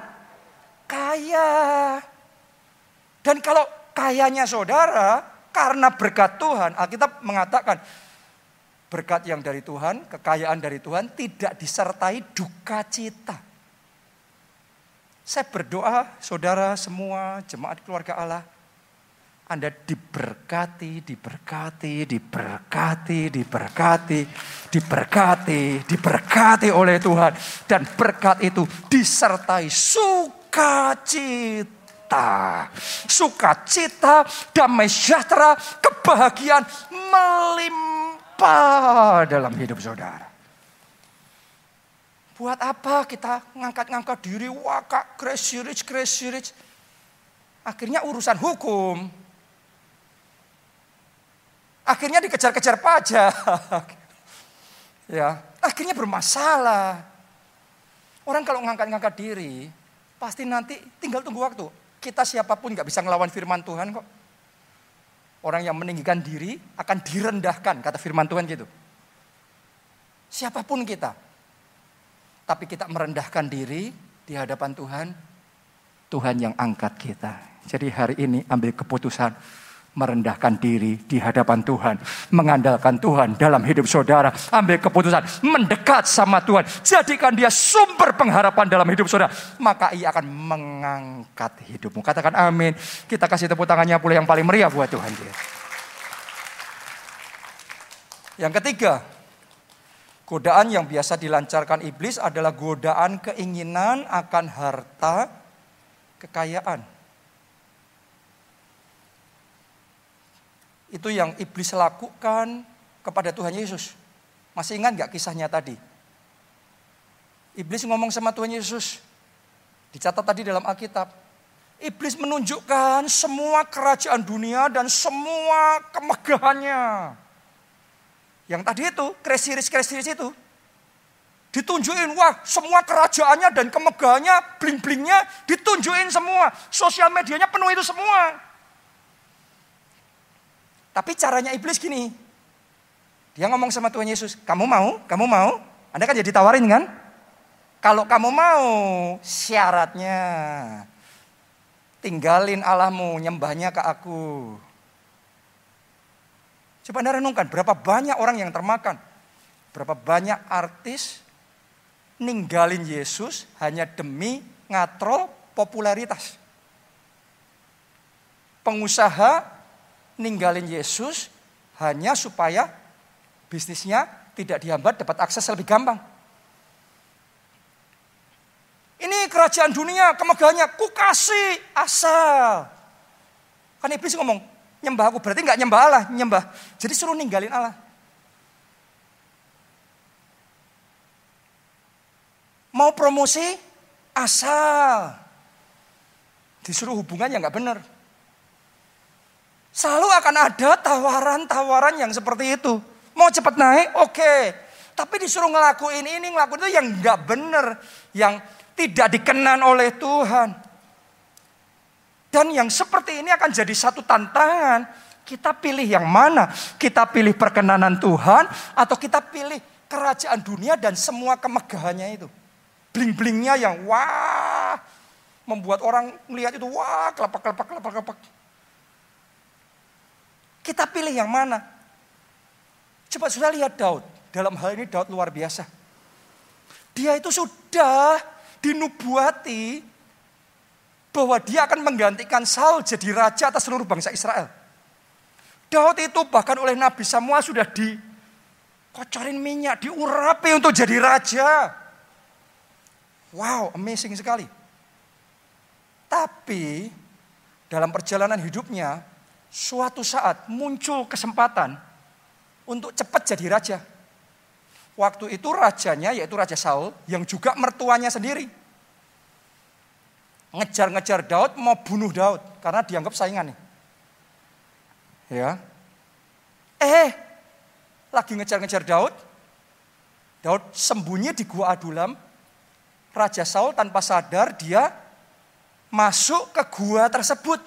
kaya. Dan kalau kayanya saudara karena berkat Tuhan, Alkitab mengatakan berkat yang dari Tuhan, kekayaan dari Tuhan tidak disertai duka cita. Saya berdoa, saudara semua, jemaat keluarga Allah, Anda diberkati, diberkati, diberkati, diberkati, diberkati, diberkati oleh Tuhan. Dan berkat itu disertai sukacita. Sukacita, damai sejahtera, kebahagiaan melimpah dalam hidup saudara. Buat apa kita ngangkat-ngangkat diri, wah kak crazy rich, crazy rich. Akhirnya urusan hukum. Akhirnya dikejar-kejar pajak. ya, akhirnya bermasalah. Orang kalau ngangkat-ngangkat diri, pasti nanti tinggal tunggu waktu. Kita siapa pun nggak bisa ngelawan firman Tuhan kok. Orang yang meninggikan diri akan direndahkan, kata firman Tuhan gitu. Siapa pun kita, tapi kita merendahkan diri di hadapan Tuhan, Tuhan yang angkat kita. Jadi hari ini ambil keputusan merendahkan diri di hadapan Tuhan, mengandalkan Tuhan dalam hidup saudara, ambil keputusan mendekat sama Tuhan, jadikan dia sumber pengharapan dalam hidup saudara, maka ia akan mengangkat hidupmu. Katakan amin. Kita kasih tepuk tangannya pula yang paling meriah buat Tuhan dia. Yang ketiga, Godaan yang biasa dilancarkan iblis adalah godaan keinginan akan harta kekayaan. Itu yang iblis lakukan kepada Tuhan Yesus. Masih ingat gak kisahnya tadi? Iblis ngomong sama Tuhan Yesus. Dicatat tadi dalam Alkitab. Iblis menunjukkan semua kerajaan dunia dan semua kemegahannya yang tadi itu, kresiris-kresiris itu. Ditunjukin, wah semua kerajaannya dan kemegahannya, bling-blingnya ditunjukin semua. Sosial medianya penuh itu semua. Tapi caranya iblis gini. Dia ngomong sama Tuhan Yesus, kamu mau? Kamu mau? Anda kan jadi tawarin kan? Kalau kamu mau, syaratnya tinggalin Allahmu, nyembahnya ke aku. Coba Anda renungkan berapa banyak orang yang termakan. Berapa banyak artis ninggalin Yesus hanya demi ngatro popularitas. Pengusaha ninggalin Yesus hanya supaya bisnisnya tidak dihambat dapat akses lebih gampang. Ini kerajaan dunia, kemegahannya, ku kasih asal. Kan iblis ngomong, Nyembah aku berarti nggak nyembah Allah, nyembah. Jadi suruh ninggalin Allah. Mau promosi asal. Disuruh hubungan yang nggak benar. Selalu akan ada tawaran-tawaran yang seperti itu. Mau cepat naik, oke. Okay. Tapi disuruh ngelakuin ini, ngelakuin itu yang nggak benar. Yang tidak dikenan oleh Tuhan. Dan yang seperti ini akan jadi satu tantangan. Kita pilih yang mana? Kita pilih perkenanan Tuhan atau kita pilih kerajaan dunia dan semua kemegahannya itu. Bling-blingnya yang wah membuat orang melihat itu wah kelapak kelapak kelapak kelapak. Kita pilih yang mana? Coba sudah lihat Daud. Dalam hal ini Daud luar biasa. Dia itu sudah dinubuati bahwa dia akan menggantikan Saul jadi raja atas seluruh bangsa Israel. Daud itu bahkan oleh Nabi Samuel sudah dikocorin minyak, diurapi untuk jadi raja. Wow, amazing sekali. Tapi dalam perjalanan hidupnya, suatu saat muncul kesempatan untuk cepat jadi raja. Waktu itu rajanya yaitu Raja Saul yang juga mertuanya sendiri ngejar-ngejar Daud mau bunuh Daud karena dianggap saingan nih. Ya. Eh, lagi ngejar-ngejar Daud. Daud sembunyi di gua Adulam. Raja Saul tanpa sadar dia masuk ke gua tersebut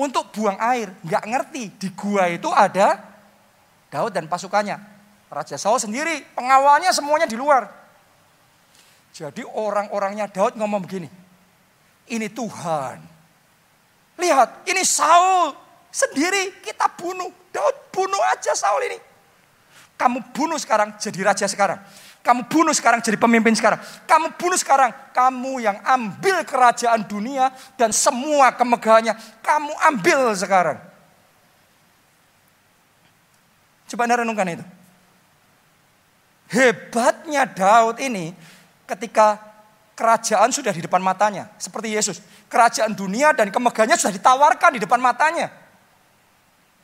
untuk buang air. Nggak ngerti di gua itu ada Daud dan pasukannya. Raja Saul sendiri, pengawalnya semuanya di luar. Jadi orang-orangnya Daud ngomong begini. Ini Tuhan. Lihat, ini Saul sendiri kita bunuh. Daud bunuh aja Saul ini. Kamu bunuh sekarang jadi raja sekarang. Kamu bunuh sekarang jadi pemimpin sekarang. Kamu bunuh sekarang. Kamu yang ambil kerajaan dunia dan semua kemegahannya. Kamu ambil sekarang. Coba anda renungkan itu. Hebatnya Daud ini ketika kerajaan sudah di depan matanya. Seperti Yesus. Kerajaan dunia dan kemegahannya sudah ditawarkan di depan matanya.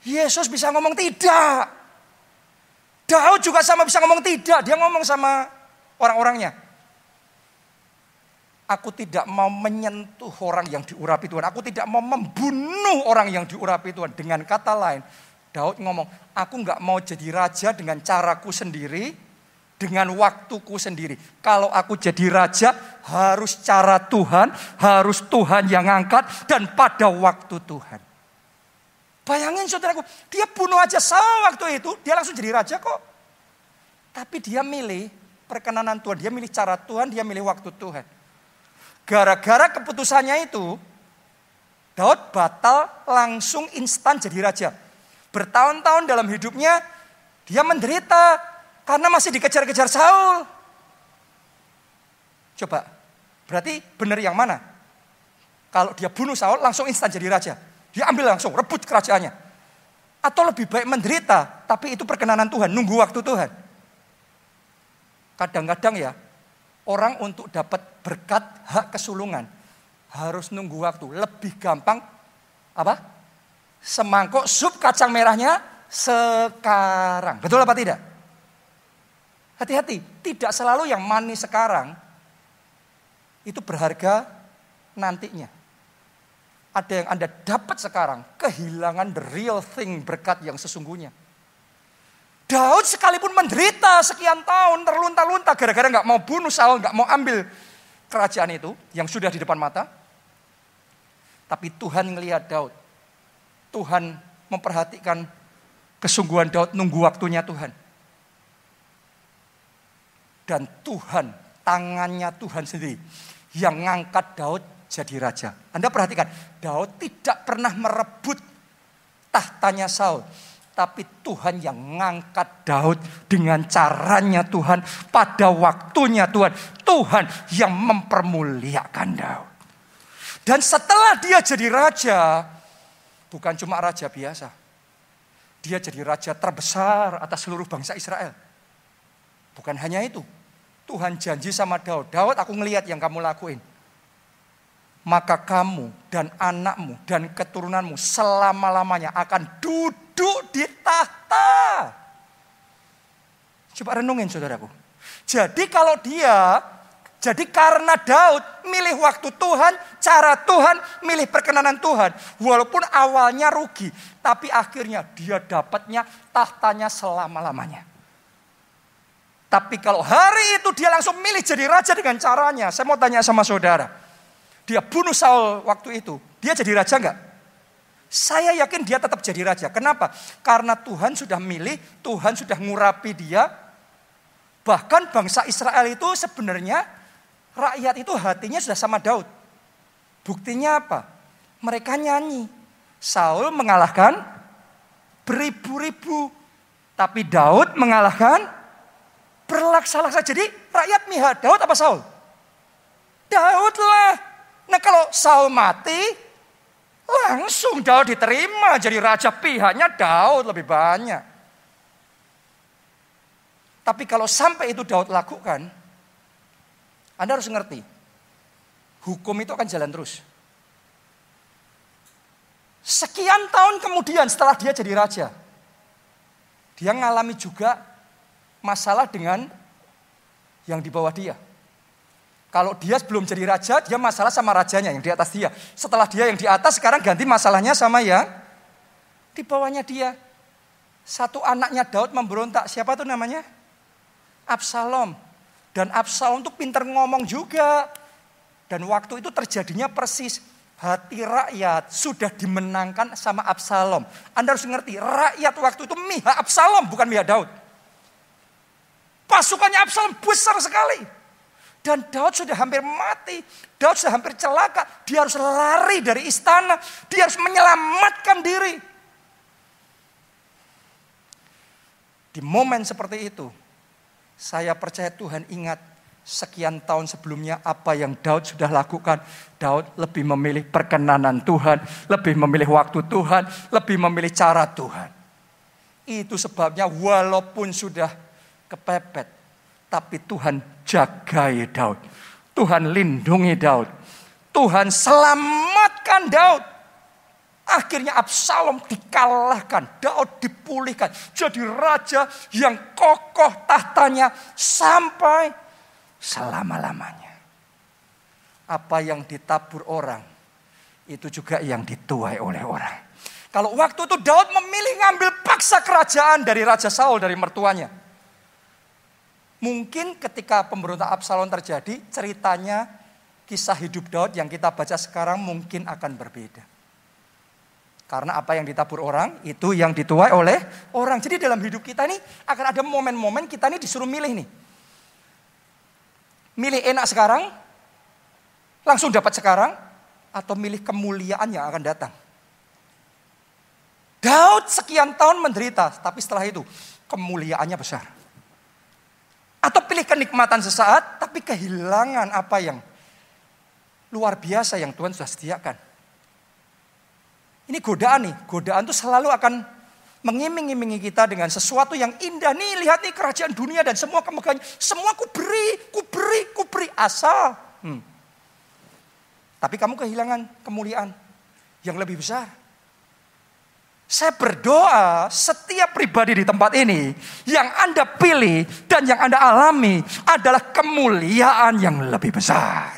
Yesus bisa ngomong tidak. Daud juga sama bisa ngomong tidak. Dia ngomong sama orang-orangnya. Aku tidak mau menyentuh orang yang diurapi Tuhan. Aku tidak mau membunuh orang yang diurapi Tuhan. Dengan kata lain, Daud ngomong, aku nggak mau jadi raja dengan caraku sendiri, dengan waktuku sendiri. Kalau aku jadi raja, harus cara Tuhan, harus Tuhan yang angkat, dan pada waktu Tuhan. Bayangin saudaraku, dia bunuh aja Saul waktu itu, dia langsung jadi raja kok. Tapi dia milih perkenanan Tuhan, dia milih cara Tuhan, dia milih waktu Tuhan. Gara-gara keputusannya itu, Daud batal langsung instan jadi raja. Bertahun-tahun dalam hidupnya, dia menderita karena masih dikejar-kejar Saul. Coba, berarti benar yang mana? Kalau dia bunuh Saul, langsung instan jadi raja. Dia ambil langsung, rebut kerajaannya. Atau lebih baik menderita, tapi itu perkenanan Tuhan, nunggu waktu Tuhan. Kadang-kadang ya, orang untuk dapat berkat hak kesulungan harus nunggu waktu. Lebih gampang apa? Semangkuk sup kacang merahnya sekarang. Betul apa tidak? Hati-hati, tidak selalu yang manis sekarang itu berharga nantinya ada yang Anda dapat sekarang, kehilangan the real thing berkat yang sesungguhnya. Daud sekalipun menderita sekian tahun, terlunta-lunta gara-gara nggak mau bunuh Saul, nggak mau ambil kerajaan itu yang sudah di depan mata. Tapi Tuhan melihat Daud. Tuhan memperhatikan kesungguhan Daud nunggu waktunya Tuhan. Dan Tuhan, tangannya Tuhan sendiri yang ngangkat Daud jadi raja. Anda perhatikan, Daud tidak pernah merebut tahtanya Saul. Tapi Tuhan yang ngangkat Daud dengan caranya Tuhan. Pada waktunya Tuhan. Tuhan yang mempermuliakan Daud. Dan setelah dia jadi raja, bukan cuma raja biasa. Dia jadi raja terbesar atas seluruh bangsa Israel. Bukan hanya itu. Tuhan janji sama Daud, Daud aku ngelihat yang kamu lakuin maka kamu dan anakmu dan keturunanmu selama-lamanya akan duduk di tahta. Coba renungin saudaraku. Jadi kalau dia, jadi karena Daud milih waktu Tuhan, cara Tuhan, milih perkenanan Tuhan. Walaupun awalnya rugi, tapi akhirnya dia dapatnya tahtanya selama-lamanya. Tapi kalau hari itu dia langsung milih jadi raja dengan caranya. Saya mau tanya sama saudara dia bunuh Saul waktu itu, dia jadi raja enggak? Saya yakin dia tetap jadi raja. Kenapa? Karena Tuhan sudah milih, Tuhan sudah ngurapi dia. Bahkan bangsa Israel itu sebenarnya rakyat itu hatinya sudah sama Daud. Buktinya apa? Mereka nyanyi. Saul mengalahkan beribu-ribu. Tapi Daud mengalahkan berlaksa-laksa. Jadi rakyat mihak Daud apa Saul? Daud lah. Nah kalau Saul mati, langsung Daud diterima jadi raja pihaknya Daud lebih banyak. Tapi kalau sampai itu Daud lakukan, Anda harus ngerti, hukum itu akan jalan terus. Sekian tahun kemudian setelah dia jadi raja, dia mengalami juga masalah dengan yang di bawah dia. Kalau dia belum jadi raja, dia masalah sama rajanya yang di atas dia. Setelah dia yang di atas, sekarang ganti masalahnya sama yang di bawahnya dia. Satu anaknya Daud memberontak. Siapa tuh namanya? Absalom. Dan Absalom tuh pinter ngomong juga. Dan waktu itu terjadinya persis hati rakyat sudah dimenangkan sama Absalom. Anda harus mengerti, rakyat waktu itu mihak Absalom bukan mihak Daud. Pasukannya Absalom besar sekali. Dan Daud sudah hampir mati. Daud sudah hampir celaka. Dia harus lari dari istana. Dia harus menyelamatkan diri. Di momen seperti itu, saya percaya Tuhan ingat sekian tahun sebelumnya apa yang Daud sudah lakukan. Daud lebih memilih perkenanan Tuhan, lebih memilih waktu Tuhan, lebih memilih cara Tuhan. Itu sebabnya walaupun sudah kepepet, tapi Tuhan jagai Daud. Tuhan lindungi Daud. Tuhan selamatkan Daud. Akhirnya Absalom dikalahkan, Daud dipulihkan. Jadi raja yang kokoh tahtanya sampai selama-lamanya. Apa yang ditabur orang, itu juga yang dituai oleh orang. Kalau waktu itu Daud memilih ngambil paksa kerajaan dari Raja Saul, dari mertuanya. Mungkin ketika pemberontak Absalom terjadi, ceritanya kisah hidup Daud yang kita baca sekarang mungkin akan berbeda. Karena apa yang ditabur orang itu yang dituai oleh orang. Jadi dalam hidup kita ini akan ada momen-momen kita ini disuruh milih nih. Milih enak sekarang, langsung dapat sekarang, atau milih kemuliaan yang akan datang. Daud sekian tahun menderita, tapi setelah itu kemuliaannya besar. Atau pilih kenikmatan sesaat, tapi kehilangan apa yang luar biasa yang Tuhan sudah sediakan. Ini godaan nih. Godaan tuh selalu akan mengiming-imingi kita dengan sesuatu yang indah. Nih lihat nih kerajaan dunia dan semua kemegahannya. Semua ku beri, ku beri, ku beri. Asal. Hmm. Tapi kamu kehilangan kemuliaan yang lebih besar. Saya berdoa setiap pribadi di tempat ini yang Anda pilih dan yang Anda alami adalah kemuliaan yang lebih besar.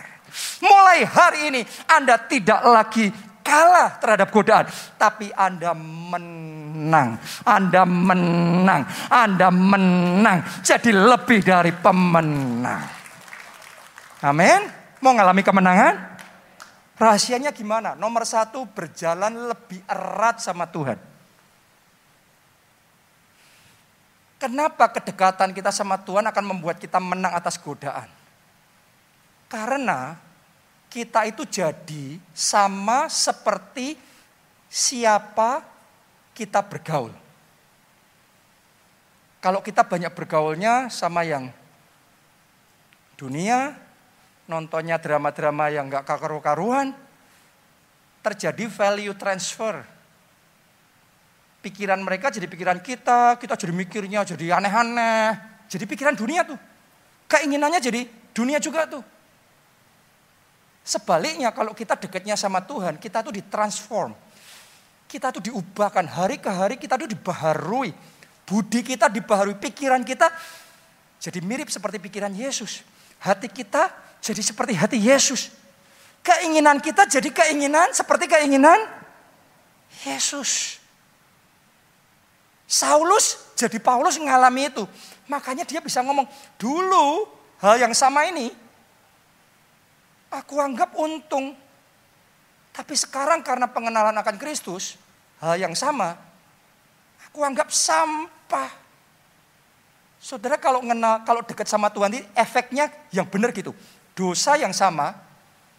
Mulai hari ini Anda tidak lagi kalah terhadap godaan. Tapi Anda menang. Anda menang. Anda menang. Jadi lebih dari pemenang. Amin. Mau ngalami kemenangan? Rahasianya gimana? Nomor satu, berjalan lebih erat sama Tuhan. Kenapa kedekatan kita sama Tuhan akan membuat kita menang atas godaan? Karena kita itu jadi sama seperti siapa kita bergaul. Kalau kita banyak bergaulnya sama yang dunia, nontonnya drama-drama yang nggak karu-karuan, terjadi value transfer. Pikiran mereka jadi pikiran kita, kita jadi mikirnya jadi aneh-aneh. Jadi pikiran dunia tuh. Keinginannya jadi dunia juga tuh. Sebaliknya kalau kita dekatnya sama Tuhan, kita tuh ditransform. Kita tuh diubahkan hari ke hari kita tuh dibaharui. Budi kita dibaharui, pikiran kita jadi mirip seperti pikiran Yesus. Hati kita jadi seperti hati Yesus. Keinginan kita jadi keinginan seperti keinginan Yesus. Saulus jadi Paulus mengalami itu. Makanya dia bisa ngomong, dulu hal yang sama ini Aku anggap untung. Tapi sekarang karena pengenalan akan Kristus, hal yang sama, aku anggap sampah. Saudara kalau mengenal, kalau dekat sama Tuhan ini efeknya yang benar gitu. Dosa yang sama,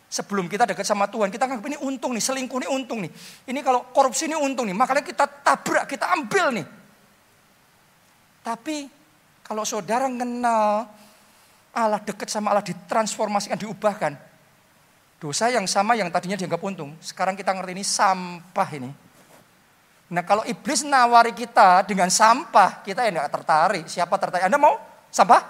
sebelum kita dekat sama Tuhan, kita anggap ini untung nih, selingkuh ini untung nih. Ini kalau korupsi ini untung nih, makanya kita tabrak, kita ambil nih. Tapi kalau saudara mengenal Allah dekat sama Allah ditransformasikan, diubahkan. Dosa yang sama yang tadinya dianggap untung, sekarang kita ngerti ini sampah ini. Nah kalau iblis nawari kita dengan sampah, kita ya nggak tertarik. Siapa tertarik? Anda mau sampah?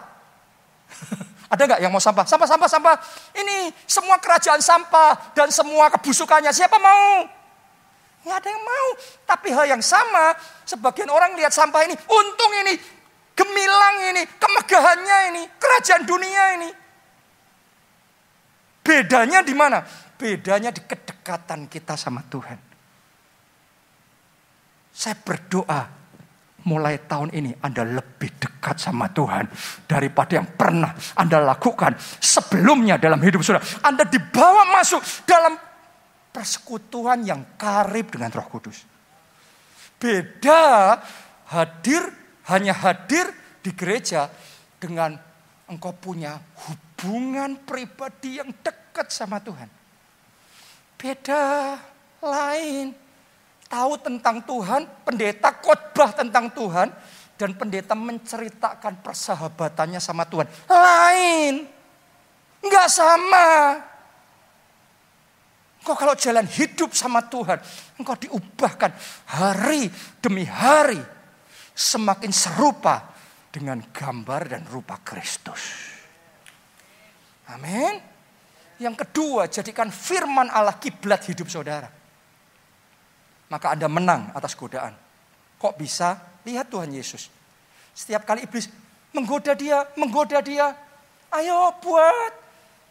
Ada nggak yang mau sampah? Sampah, sampah, sampah. Ini semua kerajaan sampah dan semua kebusukannya. Siapa mau? Nggak ada yang mau. Tapi hal yang sama, sebagian orang lihat sampah ini, untung ini, gemilang ini, kemegahannya ini, kerajaan dunia ini. Bedanya di mana? Bedanya di kedekatan kita sama Tuhan. Saya berdoa mulai tahun ini Anda lebih dekat sama Tuhan daripada yang pernah Anda lakukan sebelumnya dalam hidup saudara. Anda dibawa masuk dalam persekutuan yang karib dengan Roh Kudus. Beda hadir hanya hadir di gereja dengan engkau punya hubungan pribadi yang dekat sama Tuhan. Beda lain tahu tentang Tuhan, pendeta khotbah tentang Tuhan, dan pendeta menceritakan persahabatannya sama Tuhan. Lain. Enggak sama. Engkau kalau jalan hidup sama Tuhan, engkau diubahkan hari demi hari. Semakin serupa dengan gambar dan rupa Kristus. Amin. Yang kedua, jadikan firman Allah kiblat hidup saudara maka Anda menang atas godaan. Kok bisa? Lihat Tuhan Yesus. Setiap kali iblis menggoda dia, menggoda dia, ayo buat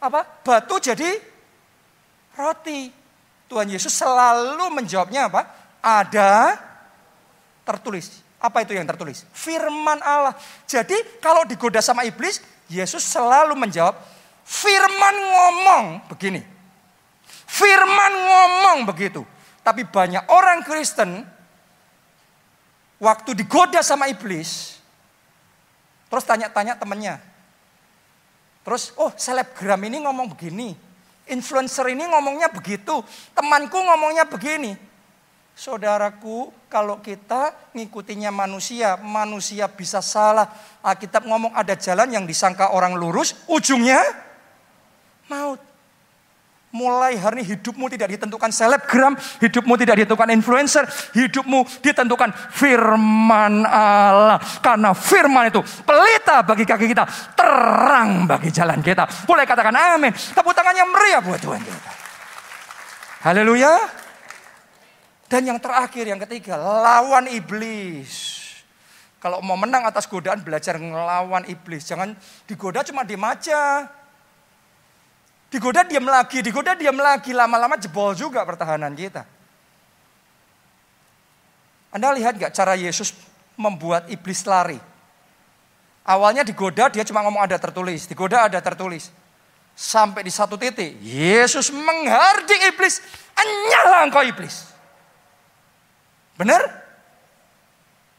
apa? Batu jadi roti. Tuhan Yesus selalu menjawabnya apa? Ada tertulis. Apa itu yang tertulis? Firman Allah. Jadi kalau digoda sama iblis, Yesus selalu menjawab, firman ngomong begini. Firman ngomong begitu. Tapi banyak orang Kristen waktu digoda sama iblis, terus tanya-tanya temennya. Terus, oh selebgram ini ngomong begini, influencer ini ngomongnya begitu, temanku ngomongnya begini. Saudaraku, kalau kita ngikutinya manusia, manusia bisa salah. Alkitab ngomong ada jalan yang disangka orang lurus, ujungnya maut. Mulai hari ini hidupmu tidak ditentukan selebgram, hidupmu tidak ditentukan influencer, hidupmu ditentukan firman Allah. Karena firman itu pelita bagi kaki kita, terang bagi jalan kita. Boleh katakan amin. Tepuk tangannya meriah buat Tuhan kita. Haleluya. Dan yang terakhir, yang ketiga, lawan iblis. Kalau mau menang atas godaan, belajar ngelawan iblis. Jangan digoda cuma diem aja. Digoda diam lagi, digoda diam lagi, lama-lama jebol juga pertahanan kita. Anda lihat gak cara Yesus membuat iblis lari? Awalnya digoda dia cuma ngomong ada tertulis, digoda ada tertulis. Sampai di satu titik, Yesus menghardik iblis, anyalah engkau iblis. Benar?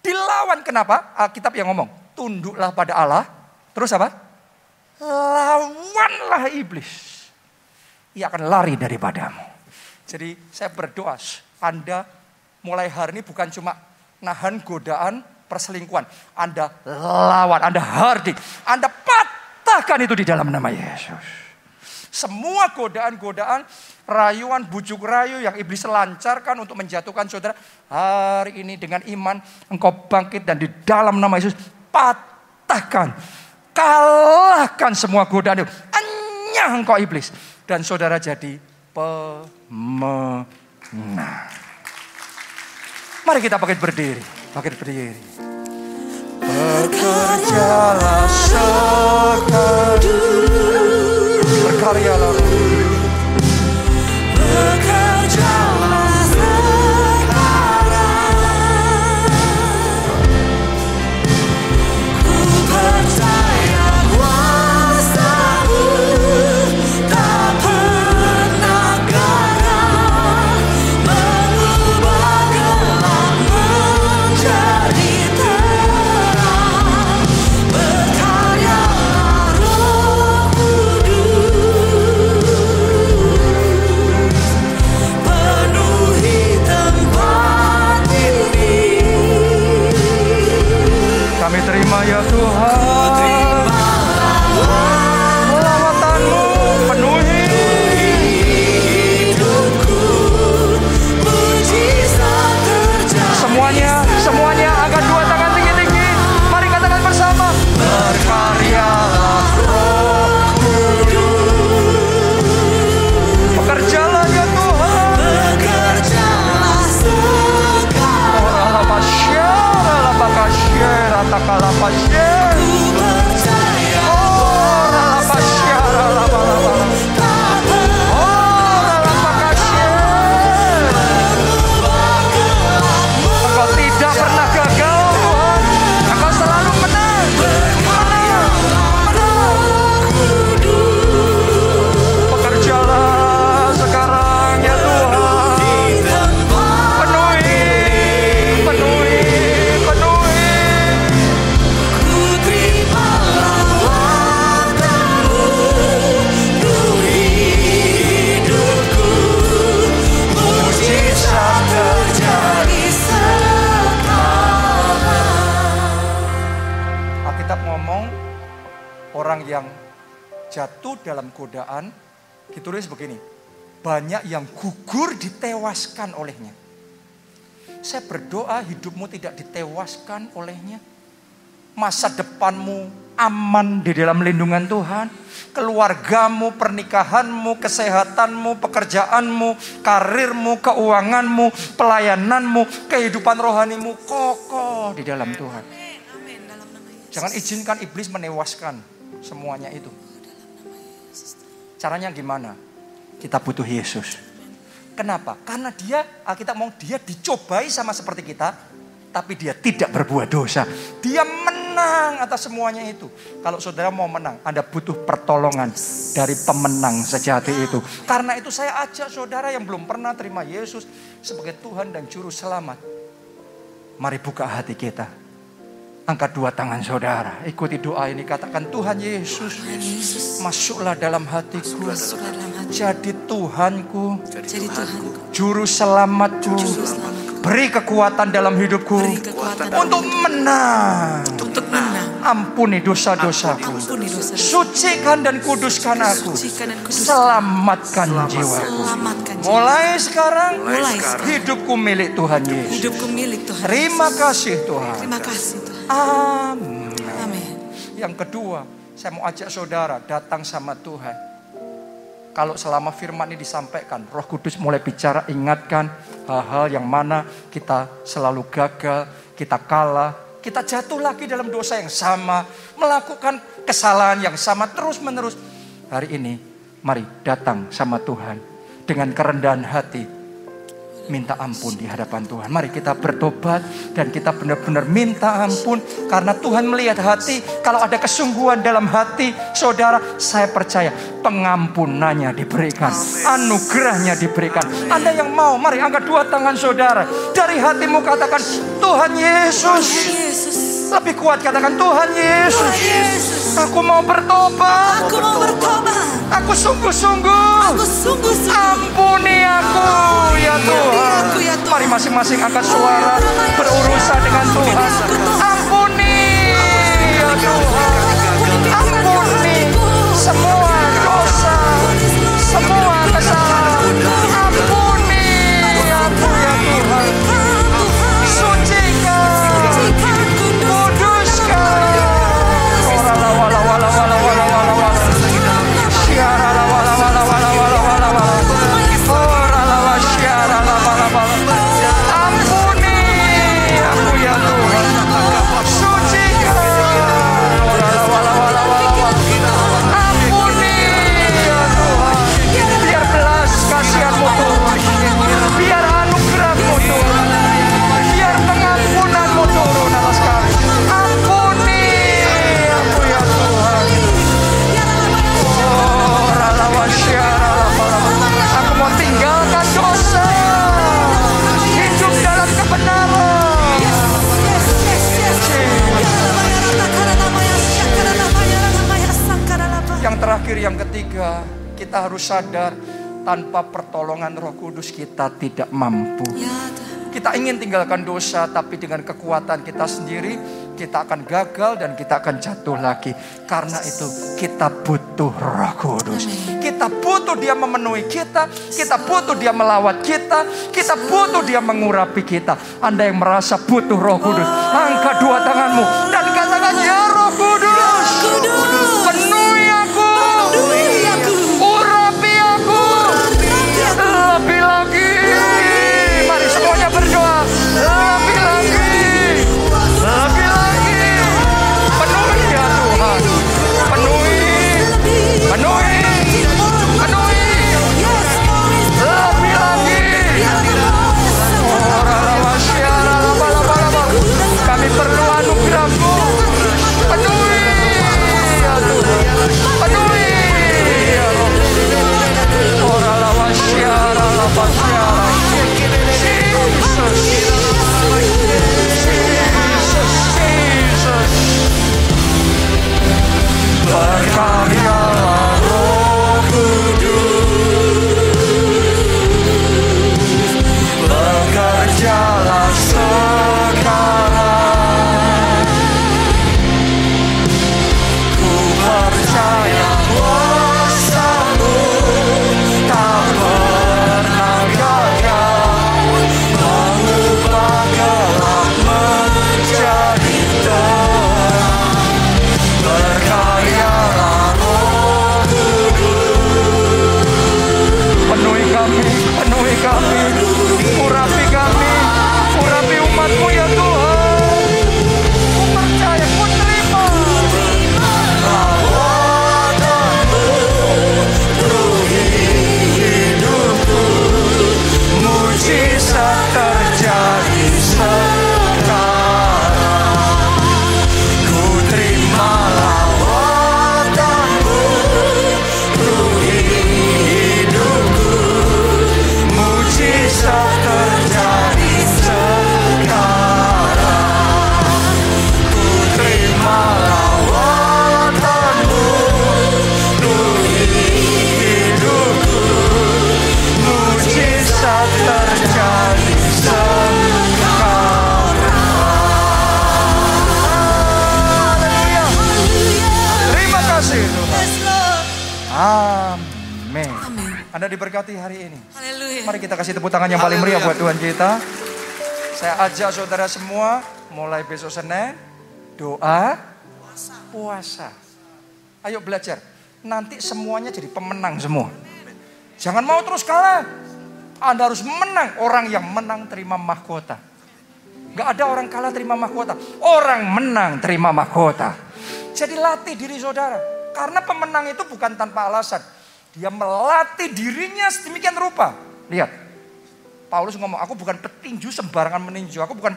Dilawan kenapa? Alkitab yang ngomong, tunduklah pada Allah. Terus apa? Lawanlah iblis ia akan lari daripadamu. Jadi saya berdoa, Anda mulai hari ini bukan cuma nahan godaan perselingkuhan. Anda lawan, Anda hardik, Anda patahkan itu di dalam nama Yesus. Semua godaan-godaan, rayuan, bujuk rayu yang iblis lancarkan untuk menjatuhkan saudara. Hari ini dengan iman engkau bangkit dan di dalam nama Yesus patahkan. Kalahkan semua godaan itu. Anyah engkau iblis dan saudara jadi pemenang. Mari kita pakai berdiri, pakai berdiri. Bekerjalah sekadu, berkaryalah. ya Tuhan jatuh dalam godaan, ditulis begini. Banyak yang gugur ditewaskan olehnya. Saya berdoa hidupmu tidak ditewaskan olehnya. Masa depanmu aman di dalam lindungan Tuhan. Keluargamu, pernikahanmu, kesehatanmu, pekerjaanmu, karirmu, keuanganmu, pelayananmu, kehidupan rohanimu kokoh di dalam Tuhan. Jangan izinkan iblis menewaskan semuanya itu. Caranya gimana? Kita butuh Yesus. Kenapa? Karena dia, kita mau dia dicobai sama seperti kita, tapi dia tidak berbuat dosa. Dia menang atas semuanya itu. Kalau saudara mau menang, Anda butuh pertolongan dari pemenang sejati itu. Karena itu saya ajak saudara yang belum pernah terima Yesus sebagai Tuhan dan Juru Selamat. Mari buka hati kita Angkat dua tangan saudara. Ikuti doa ini. Katakan Tuhan Yesus. Masuklah dalam hatiku. Jadi Tuhanku. Jadi Tuhanku. Juru selamatku. Beri kekuatan dalam hidupku. Untuk menang. Untuk menang. Ampuni dosa-dosaku. Sucikan dan kuduskan aku. Selamatkan jiwaku. Mulai sekarang. Hidupku milik Tuhan Yesus. Hidupku milik Tuhan. Terima kasih Tuhan. Terima kasih Tuhan. Amin. Amin. Yang kedua, saya mau ajak saudara datang sama Tuhan. Kalau selama firman ini disampaikan, Roh Kudus mulai bicara, ingatkan hal-hal yang mana kita selalu gagal, kita kalah, kita jatuh lagi dalam dosa yang sama, melakukan kesalahan yang sama terus-menerus. Hari ini, mari datang sama Tuhan dengan kerendahan hati, minta ampun di hadapan Tuhan. Mari kita bertobat dan kita benar-benar minta ampun karena Tuhan melihat hati. Kalau ada kesungguhan dalam hati saudara, saya percaya pengampunannya diberikan, anugerahnya diberikan. Anda yang mau, mari angkat dua tangan saudara. Dari hatimu katakan, Tuhan Yesus. Lebih kuat katakan Tuhan Yesus. Aku mau bertobat. Aku mau bertobat. Aku sungguh-sungguh. Aku sungguh-sungguh. Ampuni aku masing-masing angkat suara berurusan dengan Tuhan. Ampuni ya Tuhan. Ampuni semua dosa, semua kita harus sadar tanpa pertolongan Roh Kudus kita tidak mampu. Kita ingin tinggalkan dosa, tapi dengan kekuatan kita sendiri, kita akan gagal dan kita akan jatuh lagi. Karena itu kita butuh Roh Kudus. Kita butuh Dia memenuhi kita, kita butuh Dia melawat kita, kita butuh Dia mengurapi kita. Anda yang merasa butuh Roh Kudus, angkat dua tanganmu dan Diberkati hari ini. Haleluya. Mari kita kasih tepuk tangan yang paling meriah buat Tuhan kita. Saya ajak saudara semua mulai besok Senin doa puasa. Ayo belajar. Nanti semuanya jadi pemenang semua. Jangan mau terus kalah. Anda harus menang. Orang yang menang terima mahkota. Gak ada orang kalah terima mahkota. Orang menang terima mahkota. Jadi latih diri saudara. Karena pemenang itu bukan tanpa alasan. Dia melatih dirinya sedemikian rupa. Lihat. Paulus ngomong, aku bukan petinju sembarangan meninju. Aku bukan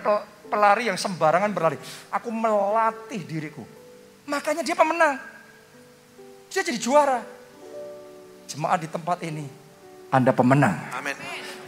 pelari yang sembarangan berlari. Aku melatih diriku. Makanya dia pemenang. Dia jadi juara. Jemaat di tempat ini. Anda pemenang. Amin.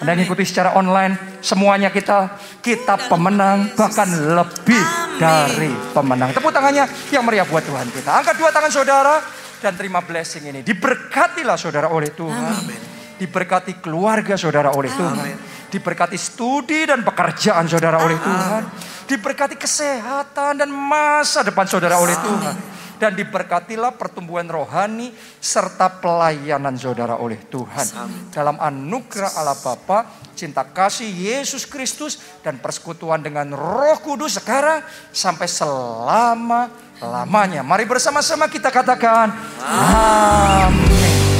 Anda ngikuti secara online, semuanya kita kita pemenang, bahkan lebih dari pemenang. Tepuk tangannya yang meriah buat Tuhan kita. Angkat dua tangan saudara dan terima blessing ini. Diberkatilah saudara oleh Tuhan. Amin. Diberkati keluarga saudara oleh Tuhan. Amin. Diberkati studi dan pekerjaan saudara oleh Tuhan. Diberkati kesehatan dan masa depan saudara oleh Tuhan. Dan diberkatilah pertumbuhan rohani serta pelayanan saudara oleh Tuhan. Dalam anugerah Allah Bapa, cinta kasih Yesus Kristus dan persekutuan dengan Roh Kudus sekarang sampai selama lamanya. Mari bersama-sama kita katakan amin.